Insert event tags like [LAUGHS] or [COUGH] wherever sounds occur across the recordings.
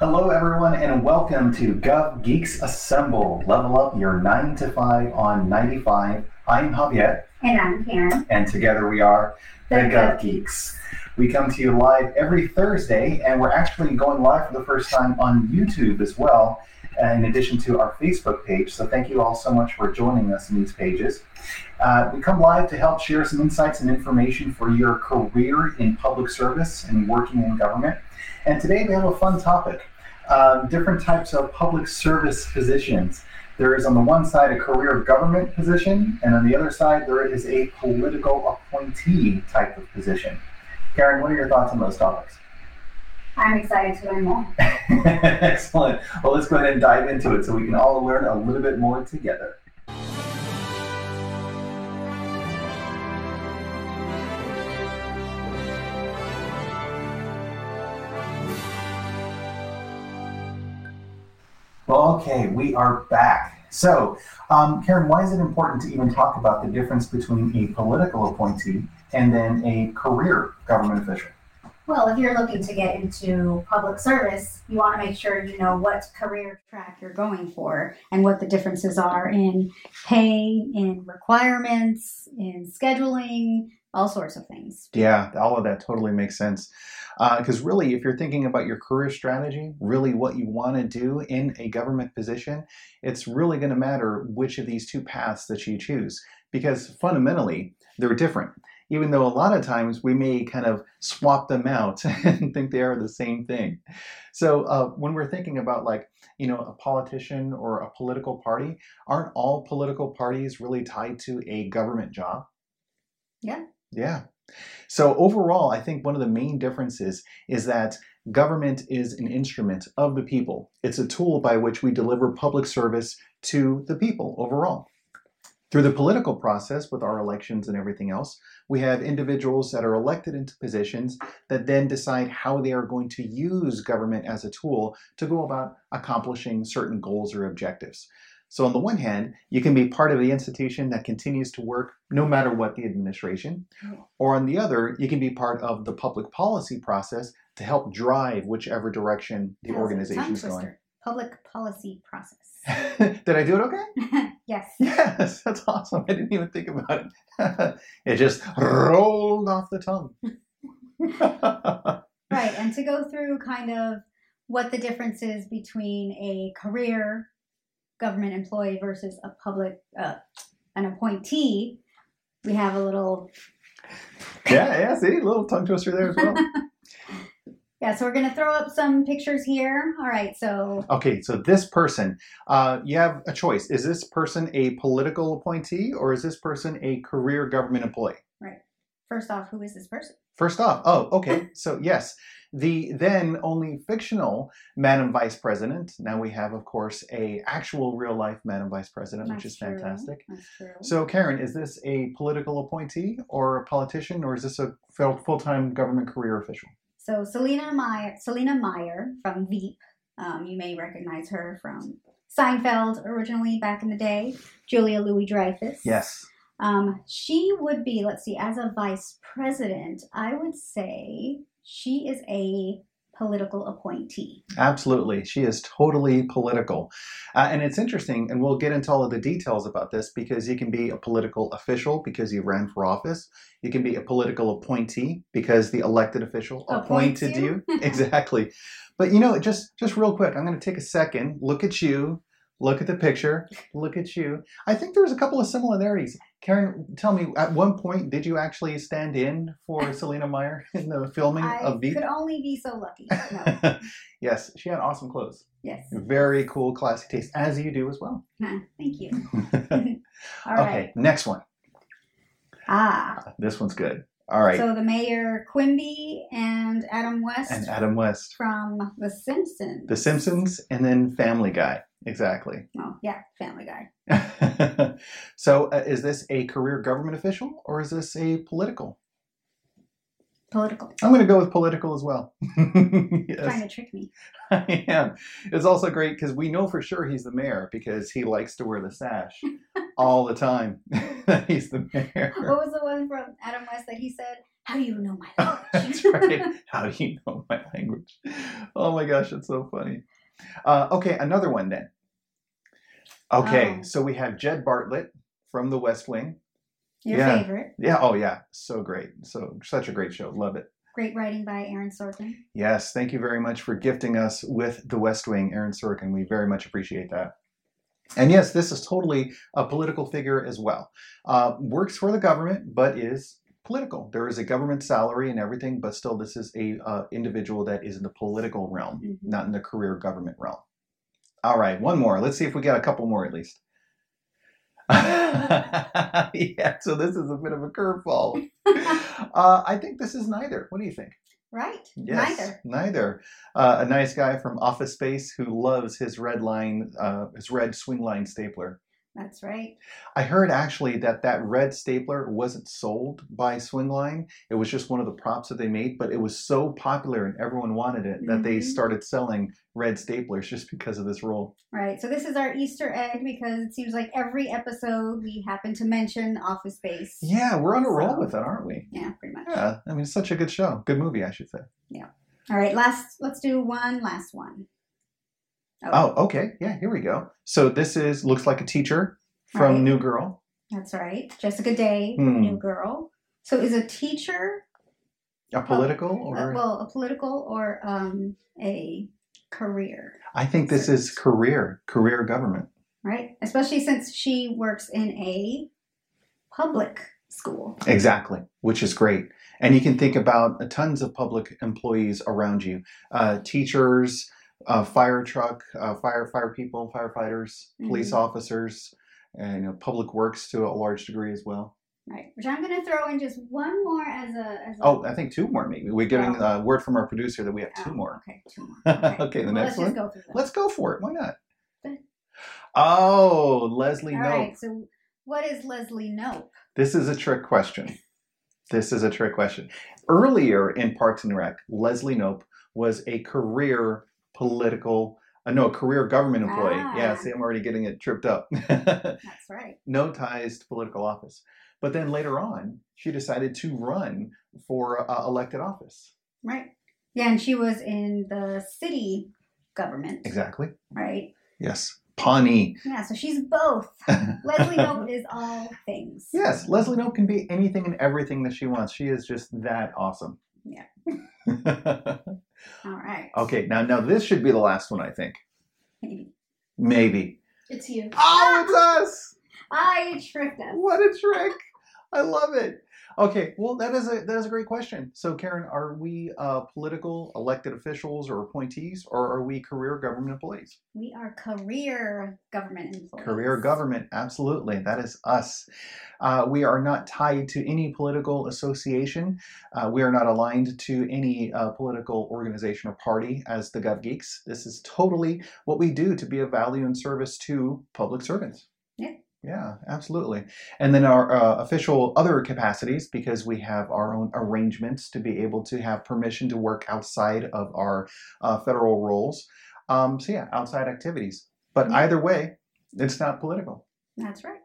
Hello, everyone, and welcome to Gov Geeks Assemble. Level up your 9 to 5 on 95. I'm Javier, And I'm Karen. and together we are the, The Gov Gov Geeks. We come to you live every Thursday, and we're actually going live for the first time on YouTube as well, in addition to our Facebook page. So, thank you all so much for joining us in these pages. Uh, we come live to help share some insights and information for your career in public service and working in government. And today we have a fun topic um, different types of public service positions. There is on the one side a career government position, and on the other side there is a political appointee type of position. Karen, what are your thoughts on those topics? I'm excited to learn more. [LAUGHS] Excellent. Well, let's go ahead and dive into it so we can all learn a little bit more together. Okay, we are back. So, um, Karen, why is it important to even talk about the difference between a political appointee and then a career government official? Well, if you're looking to get into public service, you want to make sure you know what career track you're going for and what the differences are in pay, in requirements, in scheduling, all sorts of things. Yeah, all of that totally makes sense. Because really, if you're thinking about your career strategy, really what you want to do in a government position, it's really going to matter which of these two paths that you choose. Because fundamentally, they're different. Even though a lot of times we may kind of swap them out [LAUGHS] and think they are the same thing. So uh, when we're thinking about like, you know, a politician or a political party, aren't all political parties really tied to a government job? Yeah. Yeah. So overall, I think one of the main differences is that government is an instrument of the people. It's a tool by which we deliver public service to the people overall. Through the political process with our elections and everything else, we have individuals that are elected into positions that then decide how they are going to use government as a tool to go about accomplishing certain goals or objectives. So, on the one hand, you can be part of the institution that continues to work no matter what the administration, oh. or on the other, you can be part of the public policy process to help drive whichever direction the That was a organization is going. Public policy process. [LAUGHS] Did I do it okay? [LAUGHS] yes. [LAUGHS] Yes, that's awesome. I didn't even think about it. it just rolled off the tongue. Right, and to go through kind of what the difference is between a career government employee versus a public uh, an appointee, we have a little yeah, yeah, see, a little tongue twister there as well. [LAUGHS] yeah. So we're gonna throw up some pictures here. All right, so Okay, so this person, uh, you have a choice. Is this person a political appointee or is this person a career government employee? Right. first off, who is this person? First off, oh, okay, so yes, the then only fictional Madam Vice President. Now we have, of course, a actual real life Madam Vice President, which is true. fantastic. That's true. So, Karen, is this a political appointee or a politician, or is this a full time government career official? So Selina Meyer, Selina Meyer from Veep. Um, you may recognize her from Seinfeld originally back in the day. Julia Louis Dreyfus. Yes. Um, she would be, let's see, as a vice president, I would say she is a political appointee. Absolutely. She is totally political. Uh, and it's interesting, and we'll get into all of the details about this because you can be a political official because you ran for office. You can be a political appointee because the elected official Appoints appointed you. you. [LAUGHS] exactly. But you know, just just real quick, I'm going to take a second, look at you, look at the picture, look at you. I think there's a couple of similarities. Karen, tell me, at one point, did you actually stand in for [LAUGHS] Selina Meyer in the filming I of Veep? I could only be so lucky. No. [LAUGHS] yes, she had awesome clothes. yes. Very cool, classy taste, as you do as well. [LAUGHS] Thank you. All right. Okay, right. next one. Ah. This one's good. All right, So the mayor Quimby and Adam West and Adam West, from The Simpsons. The Simpsons, and then Family Guy. Exactly. Oh, yeah, Family Guy. [LAUGHS] so, uh, is this a career government official or is this a political? Political. I'm going to go with political as well. [LAUGHS] Trying to trick me. [LAUGHS] I am. It's also great because we know for sure he's the mayor because he likes to wear the sash all the time. he's the mayor. What was the one from Adam West that he said? How do you know my language? That's right. How do you know my language? oh my gosh, it's so funny. Uh, okay, another one then. Okay, Oh. so we have Jed Bartlet from The West Wing. Your Yeah. favorite. Yeah, oh yeah, so great. So such a great show. Love it. Great writing by Aaron Sorkin. Yes, thank you very much for gifting us with The West Wing, Aaron Sorkin. We very much appreciate that. And yes, this is totally a political figure as well. Uh, works for the government, but is political. There is a government salary and everything, but still, this is a uh, individual that is in the political realm, Mhm. not in the career government realm. All right, one more. Let's see if we get a couple more at least. [LAUGHS] yeah, so this is a bit of a curveball. [LAUGHS] Uh, I think this is neither. What do you think? right. Yes, Neither. Neither. Uh, a nice guy from Office Space who loves his red line, uh, his red Swingline stapler. That's right. I heard actually that that red stapler wasn't sold by Swingline. It was just one of the props that they made, but it was so popular and everyone wanted it that they Mhm. started selling red staplers just because of this role. Right. So this is our Easter egg because it seems like every episode we happen to mention Office Space. Yeah, we're on a roll with it, aren't we? Yeah, pretty much. Yeah, I mean, it's such a good show. Good movie, I should say. Yeah. All right. Last. Let's do one last one. Oh, okay. Yeah, here we go. So this is looks like a teacher from Right. New Girl. That's right. Jessica Day, Hmm. New Girl. So is a teacher A political uh, or well a political or um, a career, I think this is career, career government. right? Especially since she works in a public school. Exactly, which is great. And you can think about tons of public employees around you uh, teachers, uh, fire truck, uh, fire, fire people, firefighters, police Mhm. officers, and you know, public works to a large degree as well. Right. Which I'm going to throw in just one more as a. As a Oh, I think two more maybe. We're getting Oh. a word from our producer that we have two Oh, more. Okay, two more. [LAUGHS] Okay, Okay, the Well, next let's one. just go through. Let's go for it. Why not? Oh, Leslie All Knope. right. So, what is Leslie Knope? This is a trick question. This is a trick question. Earlier in Parks and Rec, Leslie Knope was a career political, uh, no, a career government employee. Ah. Yeah, see, I'm already getting it tripped up. That's right. [LAUGHS] no ties to political office. But then later on, she decided to run for uh, elected office. Right. Yeah, and she was in the city government. Exactly. Right. Yes. Pawnee. Yeah. So she's both. [LAUGHS] Leslie Knope is all things. Yes, Leslie Knope can be anything and everything that she wants. She is just that awesome. Yeah. Yeah. [LAUGHS] All right. okay, now now this should be the last one, I think. Maybe. Maybe. It's you. Oh, it's us! [LAUGHS] I tricked us. What a trick! I love it. Okay, well that is a that is a great question. So Karen, are we uh, political elected officials or appointees, or are we career government employees? We are career government employees. Career government, absolutely. That is us. Uh, we are not tied to any political association. Uh, we are not aligned to any uh, political organization or party as the Gov Geeks. This is totally what we do to be of value and service to public servants. Yeah. Absolutely. And then our uh, official other capacities, because we have our own arrangements to be able to have permission to work outside of our uh, federal roles. Um, so, yeah, outside activities. But Yeah. either way, it's not political. That's right.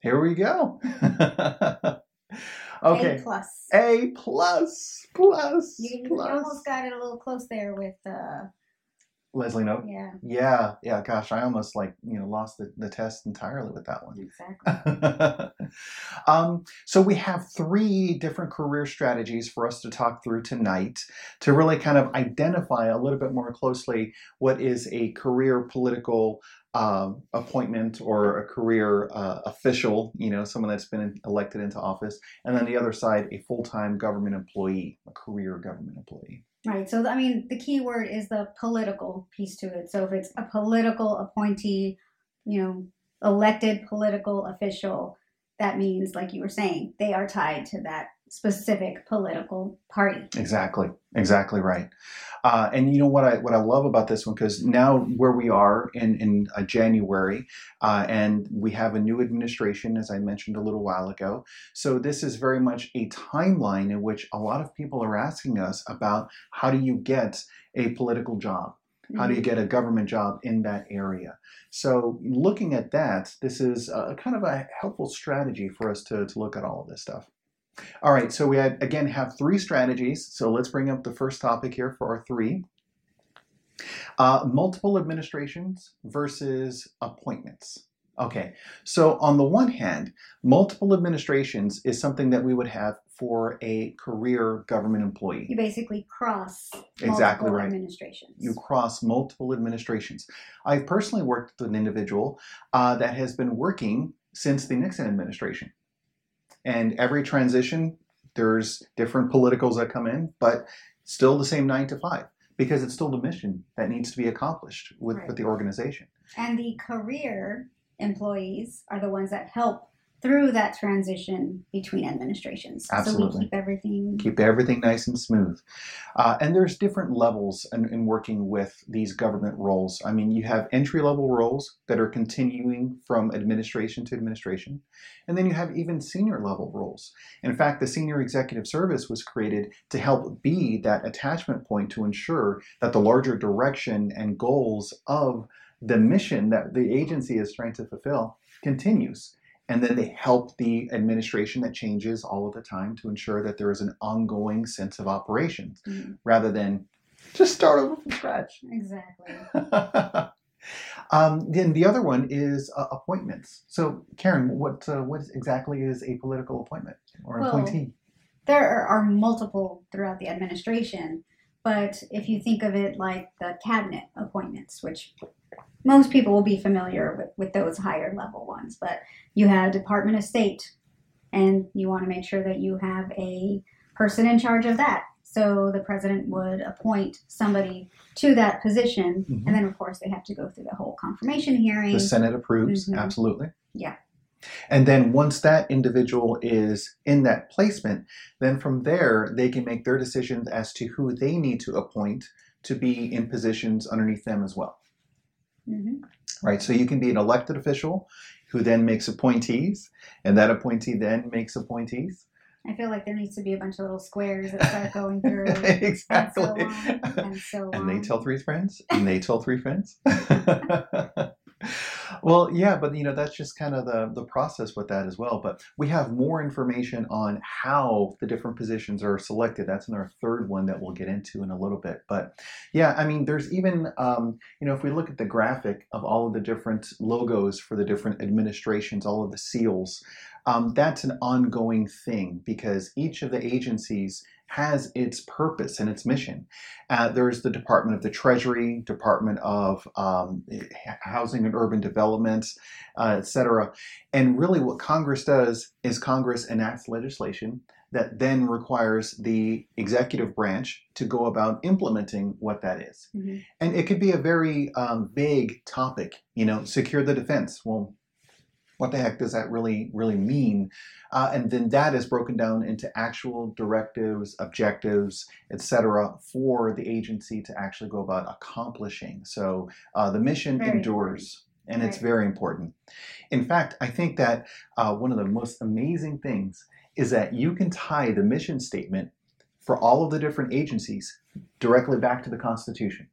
Here we go. [LAUGHS] okay. A plus. A plus, plus, You, you plus. almost got it a little close there with uh Leslie Knope. yeah, Yeah, yeah. Gosh, I almost like you know lost the, the test entirely with that one. exactly. [LAUGHS] um, so we have three different career strategies for us to talk through tonight to really kind of identify a little bit more closely what is a career political um, appointment or a career uh, official, you know, someone that's been elected into office, and then the other side, a full-time government employee, a career government employee. Right. So I mean the key word is the political piece to it. So if it's a political appointee, you know, elected political official, that means like you were saying, they are tied to that specific political party. Exactly, exactly right. Uh, and you know what I what I love about this one because now where we are in in uh, January, uh, and we have a new administration, as I mentioned a little while ago. So this is very much a timeline in which a lot of people are asking us about how do you get a political job. How do you get a government job in that area? So, looking at that, this is a, kind of a helpful strategy for us to, to look at all of this stuff. All right, so we had, again have three strategies. So let's bring up the first topic here for our three. Uh, multiple administrations versus appointments. Okay, so on the one hand, multiple administrations is something that we would have for a career government employee. You basically cross Exactly right. administrations. You cross multiple administrations. I've personally worked with an individual uh, that has been working since the Nixon administration. And every transition, there's different politicals that come in, but still the same nine to five because it's still the mission that needs to be accomplished with, Right. with the organization. And the career employees are the ones that help through that transition between administrations. So Absolutely. we keep everything. keep everything nice and smooth. Uh, and there's different levels in, in working with these government roles. I mean, you have entry level roles that are continuing from administration to administration, and then you have even senior level roles. In fact, the senior executive service was created to help be that attachment point to ensure that the larger direction and goals of the mission that the agency is trying to fulfill continues and then they help the administration that changes all of the time to ensure that there is an ongoing sense of operations Mhm, rather than just start over from scratch. Exactly. [LAUGHS] um, then the other one is uh, appointments. So, Karen, what uh, what exactly is a political appointment or Well, appointee? There are, are multiple throughout the administration, but if you think of it like the cabinet appointments, which most people will be familiar with, with those higher level ones, but you have Department of State, and you want to make sure that you have a person in charge of that. So the president would appoint somebody to that position, Mhm. and then of course they have to go through the whole confirmation hearing. The Senate approves, Mhm. absolutely. Yeah. And then once that individual is in that placement, then from there they can make their decisions as to who they need to appoint to be in positions underneath them as well. Mhm. Right? So you can be an elected official who then makes appointees, and that appointee then makes appointees. I feel like there needs to be a bunch of little squares that start going [LAUGHS] through. exactly. And so on, and so [LAUGHS] and they tell three friends and they tell three friends [LAUGHS] well yeah but you know that's just kind of the the process with that as well but we have more information on how the different positions are selected. That's in our third one that we'll get into in a little bit but yeah i mean there's even um, you know if we look at the graphic of all of the different logos for the different administrations all of the seals um, that's an ongoing thing because each of the agencies has its purpose and its mission uh, there's the Department of the Treasury, Department of um, Housing and Urban Development, uh, et cetera. And really, what Congress does is Congress enacts legislation that then requires the executive branch to go about implementing what that is. Mhm. And it could be a very um, vague topic, you know, secure the defense. Well, what the heck does that really really mean? Uh, and then that is broken down into actual directives, objectives, etc., for the agency to actually go about accomplishing. So uh, the mission Very endures. And it's very important. In fact, I think that uh, one of the most amazing things is that you can tie the mission statement for all of the different agencies directly back to the Constitution.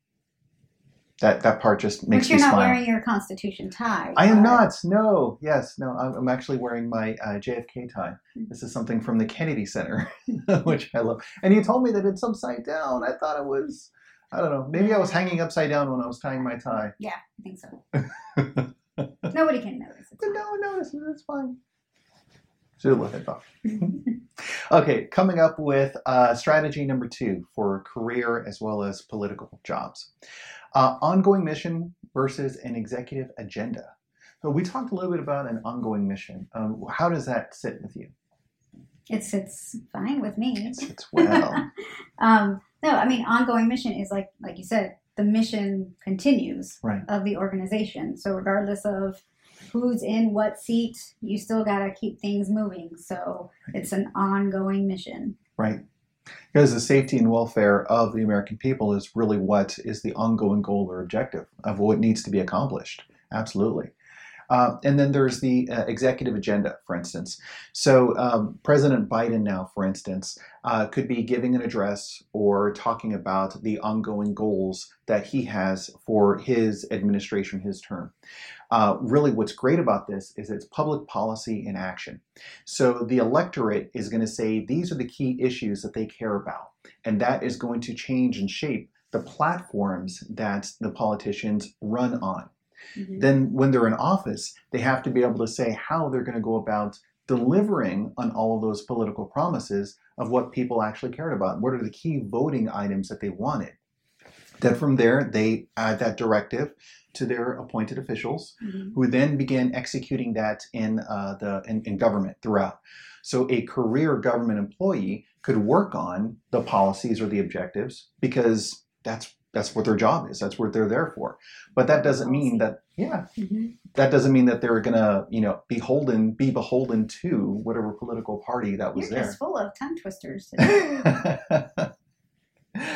That that part just makes But you're me not smile. wearing your Constitution tie. I am not. No. Yes. No. I'm, I'm actually wearing my uh, JFK tie. This is something from the Kennedy Center, [LAUGHS] which I love. And you told me that it's upside down. I thought it was. I don't know. Maybe I was hanging upside down when I was tying my tie. Yeah, I think so. [LAUGHS] Nobody can notice. It's no one noticed. It's fine. Should have let off. [LAUGHS] Okay, coming up with uh, strategy number two for career as well as political jobs. Uh, ongoing mission versus an executive agenda. So we talked a little bit about an ongoing mission. Um, how does that sit with you? It sits fine with me. It sits well. [LAUGHS] um, no, I mean ongoing mission is like like you said, the mission continues Right. of the organization. So regardless of who's in what seat, you still gotta keep things moving. So it's an ongoing mission. right. Because the safety and welfare of the American people is really what is the ongoing goal or objective of what needs to be accomplished. Absolutely. Uh, and then there's the uh, executive agenda, for instance. So, um, President Biden now, for instance, uh, could be giving an address or talking about the ongoing goals that he has for his administration, his term. Uh, really, what's great about this is it's public policy in action. So, the electorate is going to say these are the key issues that they care about, and that is going to change and shape the platforms that the politicians run on. Mhm. Then, when they're in office, they have to be able to say how they're going to go about delivering on all of those political promises of what people actually cared about. What are the key voting items that they wanted? Then, from there, they add that directive to their appointed officials Mhm. who then began executing that in uh, the in, in government throughout. So a career government employee could work on the policies or the objectives because that's that's what their job is. That's what they're there for. But that doesn't mean that yeah, Mhm. that doesn't mean that they're gonna you know beholden be beholden to whatever political party that was You're there. just full of tongue twisters. [LAUGHS] [LAUGHS]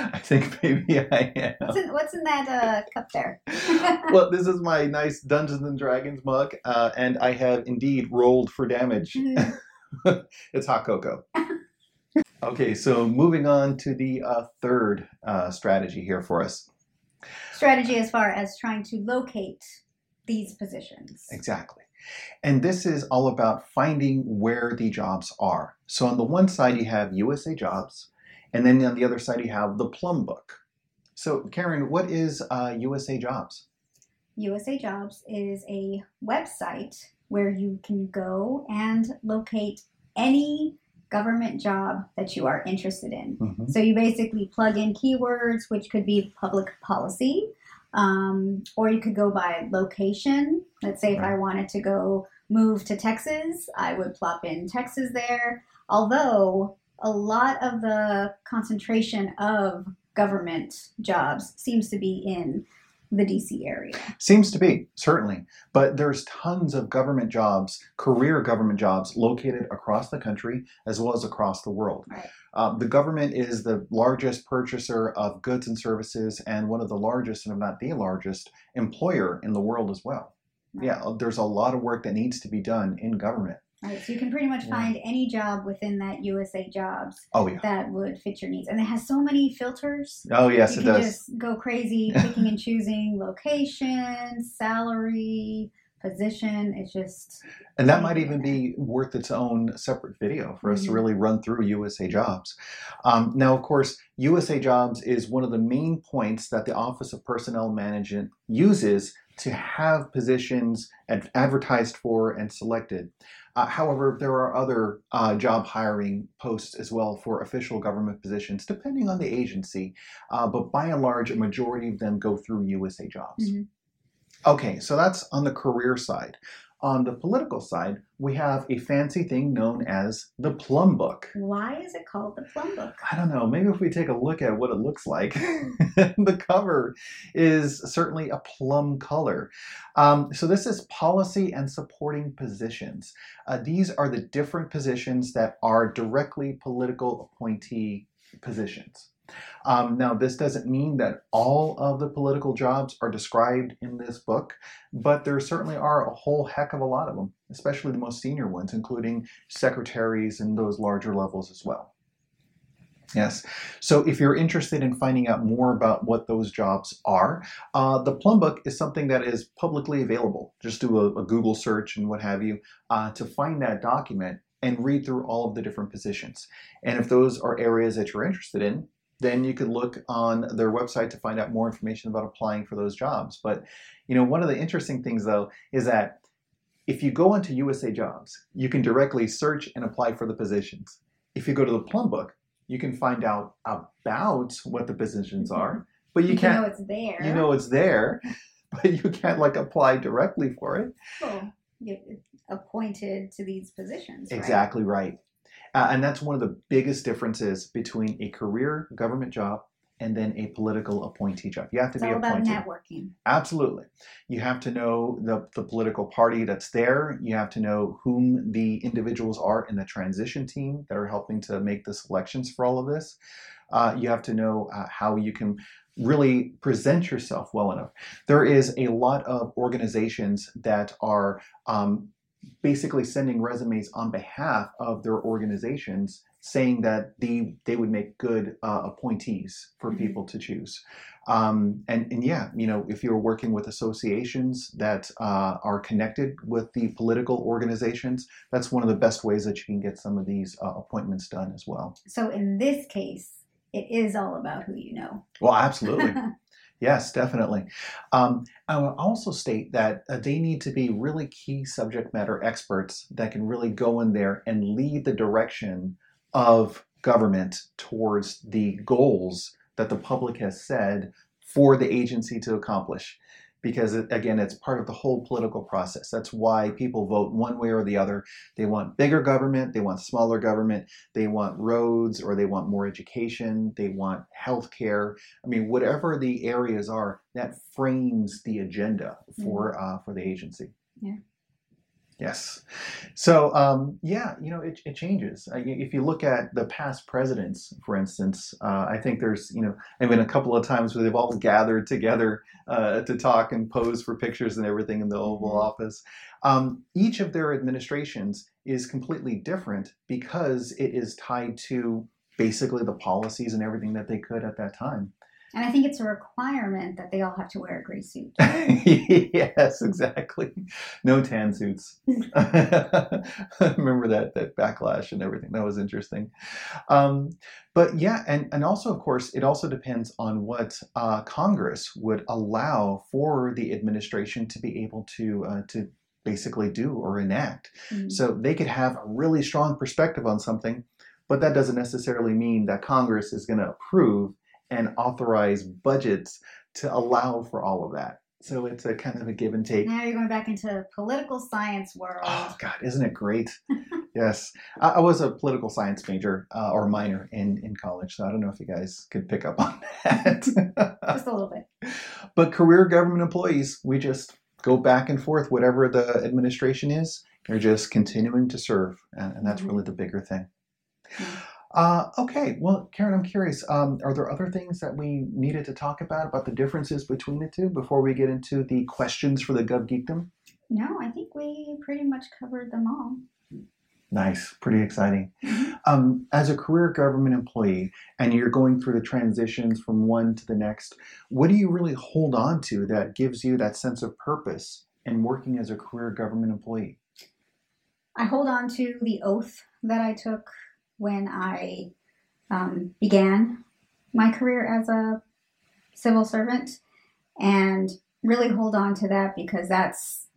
[LAUGHS] I think maybe I am. what's, in, what's in that uh, cup there? [LAUGHS] well, this is my nice Dungeons and Dragons mug, uh, and I have indeed rolled for damage. Mhm. [LAUGHS] it's hot cocoa. okay, so moving on to the uh, third uh, strategy here for us. Strategy as far as trying to locate these positions. Exactly. And this is all about finding where the jobs are. So on the one side, you have USA Jobs, and then on the other side, you have the Plum Book. So, Karen, what is uh, USA Jobs? USA Jobs is a website where you can go and locate any government job that you are interested in. Mhm. So you basically plug in keywords, which could be public policy, um, or you could go by location. Let's say if I wanted to go move to Texas, I would plop in Texas there. Although a lot of the concentration of government jobs seems to be in the DC area. Seems to be, certainly. But there's tons of government jobs, career government jobs, located across the country as well as across the world. Right. Uh, the government is the largest purchaser of goods and services and one of the largest, and if not the largest, employer in the world as well. Yeah, there's a lot of work that needs to be done in government. Right. So you can pretty much Yeah. find any job within that USA Jobs Oh, yeah. that would fit your needs. And it has so many filters. Oh, yes, you it can does. just go crazy [LAUGHS] picking and choosing location, salary, position. It's just And that might even be worth its own separate video for us to Mhm. really run through USA Jobs. Um, now, of course, USA Jobs is one of the main points that the Office of Personnel Management uses to have positions ad- advertised for and selected. Uh, however, there are other uh, job hiring posts as well for official government positions, depending on the agency. Uh, but by and large, a majority of them go through USA Jobs. Mhm. Okay, so that's on the career side. On the political side, we have a fancy thing known as the Plum Book. why is it called the Plum Book? I don't know, maybe if we take a look at what it looks like, [LAUGHS] the cover is certainly a plum color. Um, so, this is policy and supporting positions. Uh, these are the different positions that are directly political appointee positions. Um, now, this doesn't mean that all of the political jobs are described in this book, but there certainly are a whole heck of a lot of them, especially the most senior ones, including secretaries and those larger levels as well. Yes. So if you're interested in finding out more about what those jobs are, uh, the Plum Book is something that is publicly available. Just do a, a Google search and what have you uh, to find that document and read through all of the different positions. And if those are areas that you're interested in, then you could look on their website to find out more information about applying for those jobs. But you know, one of the interesting things though is that if you go onto USA Jobs, you can directly search and apply for the positions. If you go to the Plum Book, you can find out about what the positions are, mm-hmm. but you, You can't. know it's there. you know it's there, [LAUGHS] but you can't like apply directly for it. Well, get appointed to these positions. right? Exactly right. Uh, and that's one of the biggest differences between a career government job and then a political appointee job. You have to It's be all about appointed. networking. Absolutely. You have to know the, the political party that's there. You have to know whom the individuals are in the transition team that are helping to make the selections for all of this. Uh, you have to know uh, how you can really present yourself well enough. There is a lot of organizations that are um, basically sending resumes on behalf of their organizations saying that they, they would make good uh, appointees for Mhm. people to choose. Um, and, and yeah, you know, if you're working with associations that uh, are connected with the political organizations, that's one of the best ways that you can get some of these uh, appointments done as well. So in this case, it is all about who you know. Well, absolutely. [LAUGHS] yes, definitely. Um, I will also state that uh, they need to be really key subject matter experts that can really go in there and lead the direction of government towards the goals that the public has said for the agency to accomplish because it, again it's part of the whole political process. That's why people vote one way or the other. They want bigger government they want smaller government they want roads or they want more education they want health care i mean whatever the areas are that frames the agenda for mm-hmm. uh, for the agency. Yeah Yes. So, um, yeah, you know, it, it changes. If you look at the past presidents, for instance, uh, I think there's, you know, I've been a couple of times where they've all gathered together uh, to talk and pose for pictures and everything in the Oval mm-hmm. Office. Um, each of their administrations is completely different because it is tied to basically the policies and everything that they could at that time. And I think it's a requirement that they all have to wear a gray suit. [LAUGHS] yes, exactly. No tan suits. [LAUGHS] Remember that that backlash and everything. That was interesting. Um, but yeah, and, and also, of course, it also depends on what uh, Congress would allow for the administration to be able to uh, to basically do or enact. Mm-hmm. So they could have a really strong perspective on something, but that doesn't necessarily mean that Congress is going to approve and authorize budgets to allow for all of that. So it's a kind of a give and take. Now you're going back into political science world. Oh God, isn't it great? [LAUGHS] yes, I, I, was a political science major uh, or minor in in college, so I don't know if you guys could pick up on [LAUGHS] that. just a little bit. But career government employees, we just go back and forth. Whatever the administration is, you're just continuing to serve, and, and that's mm-hmm. really the bigger thing. Mm-hmm. Uh, okay, well, Karen, I'm curious. Um, are there other things that we needed to talk about about the differences between the two before we get into the questions for the Gov Geekdom? No, I think we pretty much covered them all. Nice, pretty exciting. Mm-hmm. Um, as a career government employee, and you're going through the transitions from one to the next, what do you really hold on to that gives you that sense of purpose in working as a career government employee? I hold on to the oath that I took when I um, began my career as a civil servant and really hold on to that because that's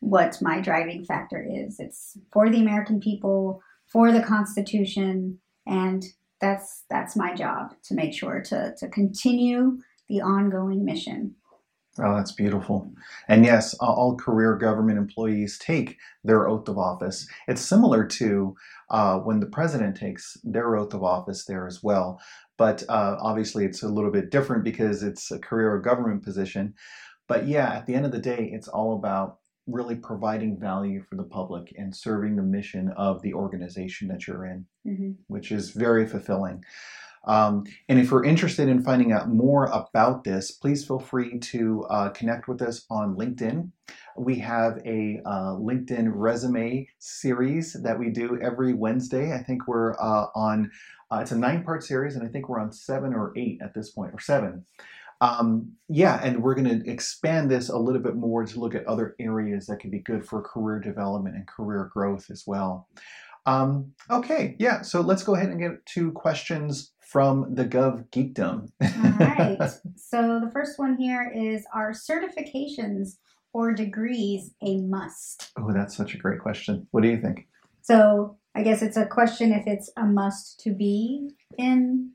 what my driving factor is. It's for the American people, for the Constitution, and that's that's my job to make sure to, to continue the ongoing mission. Oh, that's beautiful. And yes, all career government employees take their oath of office. It's similar to uh, when the president takes their oath of office there as well. But uh, obviously, it's a little bit different because it's a career or government position. But yeah, at the end of the day, it's all about really providing value for the public and serving the mission of the organization that you're in, mm-hmm. which is very fulfilling. Um, and if you're interested in finding out more about this, please feel free to uh, connect with us on LinkedIn. We have a uh, LinkedIn resume series that we do every Wednesday. I think we're uh, on, uh, it's a nine part series, and I think we're on seven or eight at this point, or seven. Um, yeah, and we're going to expand this a little bit more to look at other areas that can be good for career development and career growth as well. Um, okay, yeah, so let's go ahead and get to questions from the Gov Geekdom. All right. [LAUGHS] So the first one here is Are certifications or degrees a must? Oh, that's such a great question. What do you think? So I guess it's a question if it's a must to be in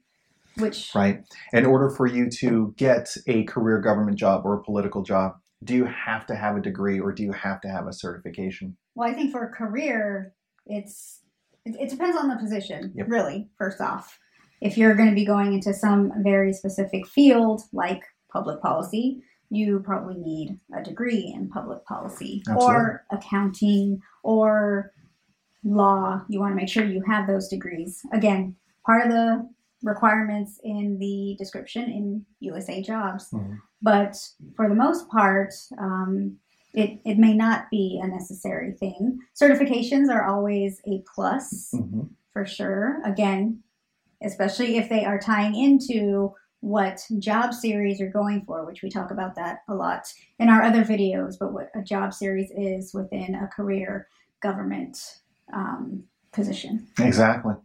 which. Right. In order for you to get a career government job or a political job, do you have to have a degree or do you have to have a certification? Well, I think for a career, it's it, it depends on the position, yep. really, first off if you're going to be going into some very specific field like public policy, you probably need a degree in public policy Absolutely. or accounting or law. You want to make sure you have those degrees. Again, part of the requirements in the description in USA jobs. Mm-hmm. But for the most part, um, it, it may not be a necessary thing. Certifications are always a plus mm-hmm. for sure. Again, especially if they are tying into what job series you're going for, which we talk about that a lot in our other videos, but what a job series is within a career government um, position. Exactly.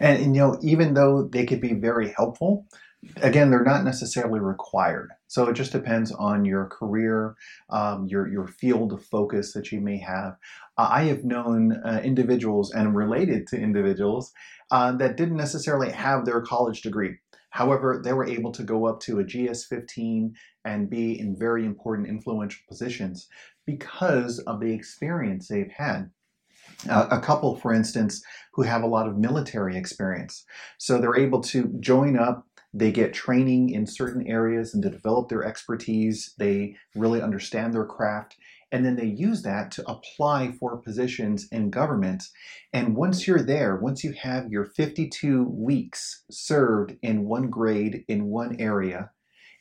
And, and, you know, even though they could be very helpful, again, they're not necessarily required. So it just depends on your career, um, your your field of focus that you may have. Uh, I have known uh, individuals and related to individuals uh, that didn't necessarily have their college degree. However, they were able to go up to a GS 15 and be in very important influential positions because of the experience they've had. Uh, a couple, for instance, who have a lot of military experience. So they're able to join up they get training in certain areas and to develop their expertise. They really understand their craft. And then they use that to apply for positions in government. And once you're there, once you have your 52 weeks served in one grade in one area,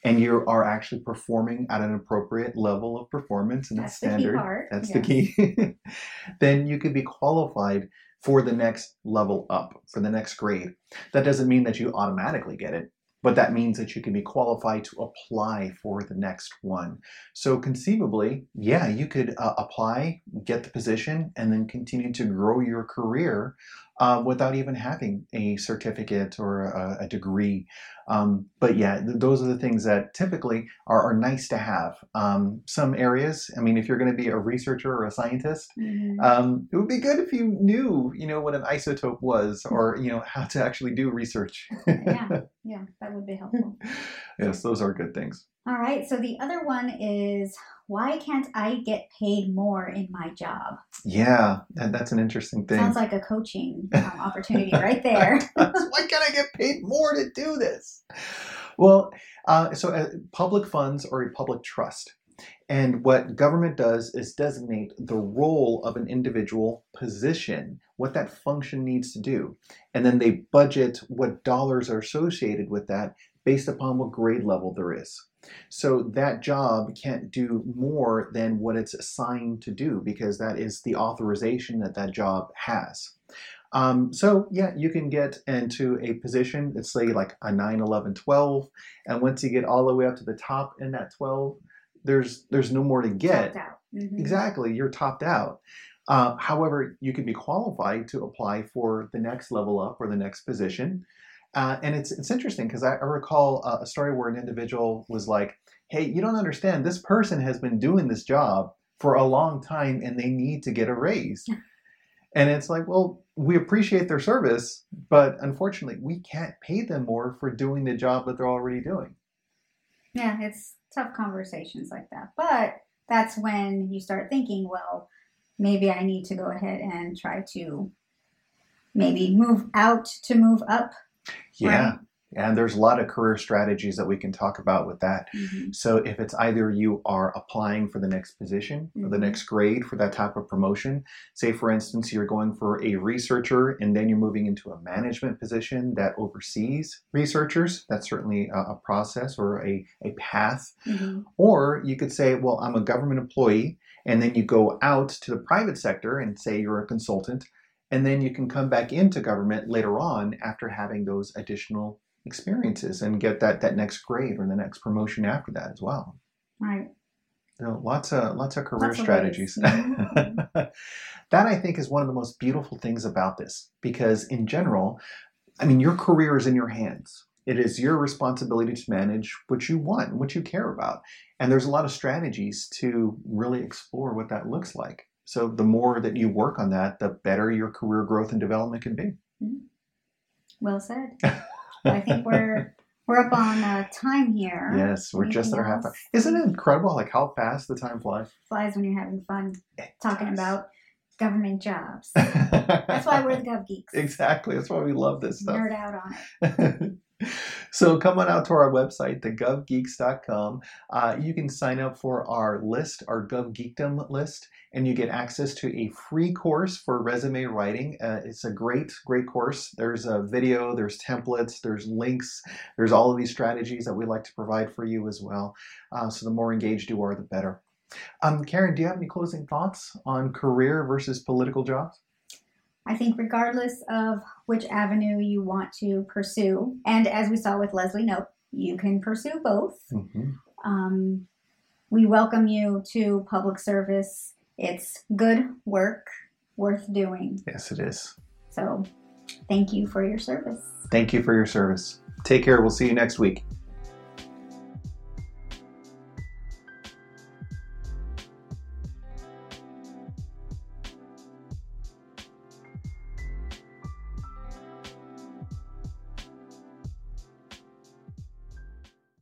and you are actually performing at an appropriate level of performance and That's standard, the key part. that's yes. the key, [LAUGHS] then you could be qualified for the next level up, for the next grade. That doesn't mean that you automatically get it but that means that you can be qualified to apply for the next one. So conceivably, yeah, you could uh, apply, get the position, and then continue to grow your career uh, without even having a certificate or a, a degree. Um, but yeah, th- those are the things that typically are, are nice to have. Um, some areas, I mean, if you're going to be a researcher or a scientist, Mhm. um, it would be good if you knew, you know, what an isotope was, or you know, how to actually do research. yeah, [LAUGHS] yeah, that would be helpful. yes, those are good things. All right, so the other one is why can't I get paid more in my job? Yeah, that, that's an interesting thing. Sounds like a coaching um, opportunity right there. [LAUGHS] Why can't I get paid more to do this? Well, uh, so uh, public funds are a public trust. And what government does is designate the role of an individual position, what that function needs to do. And then they budget what dollars are associated with that based upon what grade level there is. So that job can't do more than what it's assigned to do because that is the authorization that that job has. Um, so yeah, you can get into a position, let's say like a 9, 11, 12, and once you get all the way up to the top in that 12, there's there's no more to get. Mhm. Exactly, you're topped out. Uh, however, you can be qualified to apply for the next level up or the next position. Uh, and it's it's interesting because I, I recall a, a story where an individual was like, "Hey, you don't understand. This person has been doing this job for a long time, and they need to get a raise." [LAUGHS] and it's like, well, we appreciate their service, but unfortunately, we can't pay them more for doing the job that they're already doing. Yeah, it's tough conversations like that. But that's when you start thinking, well, maybe I need to go ahead and try to maybe move out to move up. Yeah. Right. And there's a lot of career strategies that we can talk about with that. Mhm. So if it's either you are applying for the next position or the Mhm. next grade for that type of promotion, say for instance you're going for a researcher and then you're moving into a management position that oversees researchers, that's certainly a, a process or a, a path. Mhm. Or you could say, well, I'm a government employee, and then you go out to the private sector and say you're a consultant, and then you can come back into government later on after having those additional experiences and get that, that next grade or the next promotion after that as well. Right. So lots of lots of career Lots strategies. ways. Mhm. [LAUGHS] that I think is one of the most beautiful things about this because in general, I mean your career is in your hands. It is your responsibility to manage what you want, what you care about. And there's a lot of strategies to really explore what that looks like. So the more that you work on that, the better your career growth and development can be. Well said. [LAUGHS] I think we're we're up on uh, time here. Yes, we're just at our half hour. Isn't it incredible like how fast the time flies? Flies when you're having fun It talking does. about government jobs. [LAUGHS] That's why we're the Gov Geeks. exactly. That's why we love this stuff. Nerd out on it. [LAUGHS] so come on out to our website, thegovgeeks.com. Uh, you can sign up for our list, our GovGeekdom list, and you get access to a free course for resume writing. Uh, it's a great, great course. There's a video, there's templates, there's links, there's all of these strategies that we like to provide for you as well. Uh, so the more engaged you are, the better. Um, Karen, do you have any closing thoughts on career versus political jobs? I think regardless of which avenue you want to pursue, and as we saw with Leslie Knope, you can pursue both. Mm-hmm. Um, we welcome you to public service. It's good work worth doing. Yes, it is. So Thank you for your service. Thank you for your service. Take care. We'll see you next week.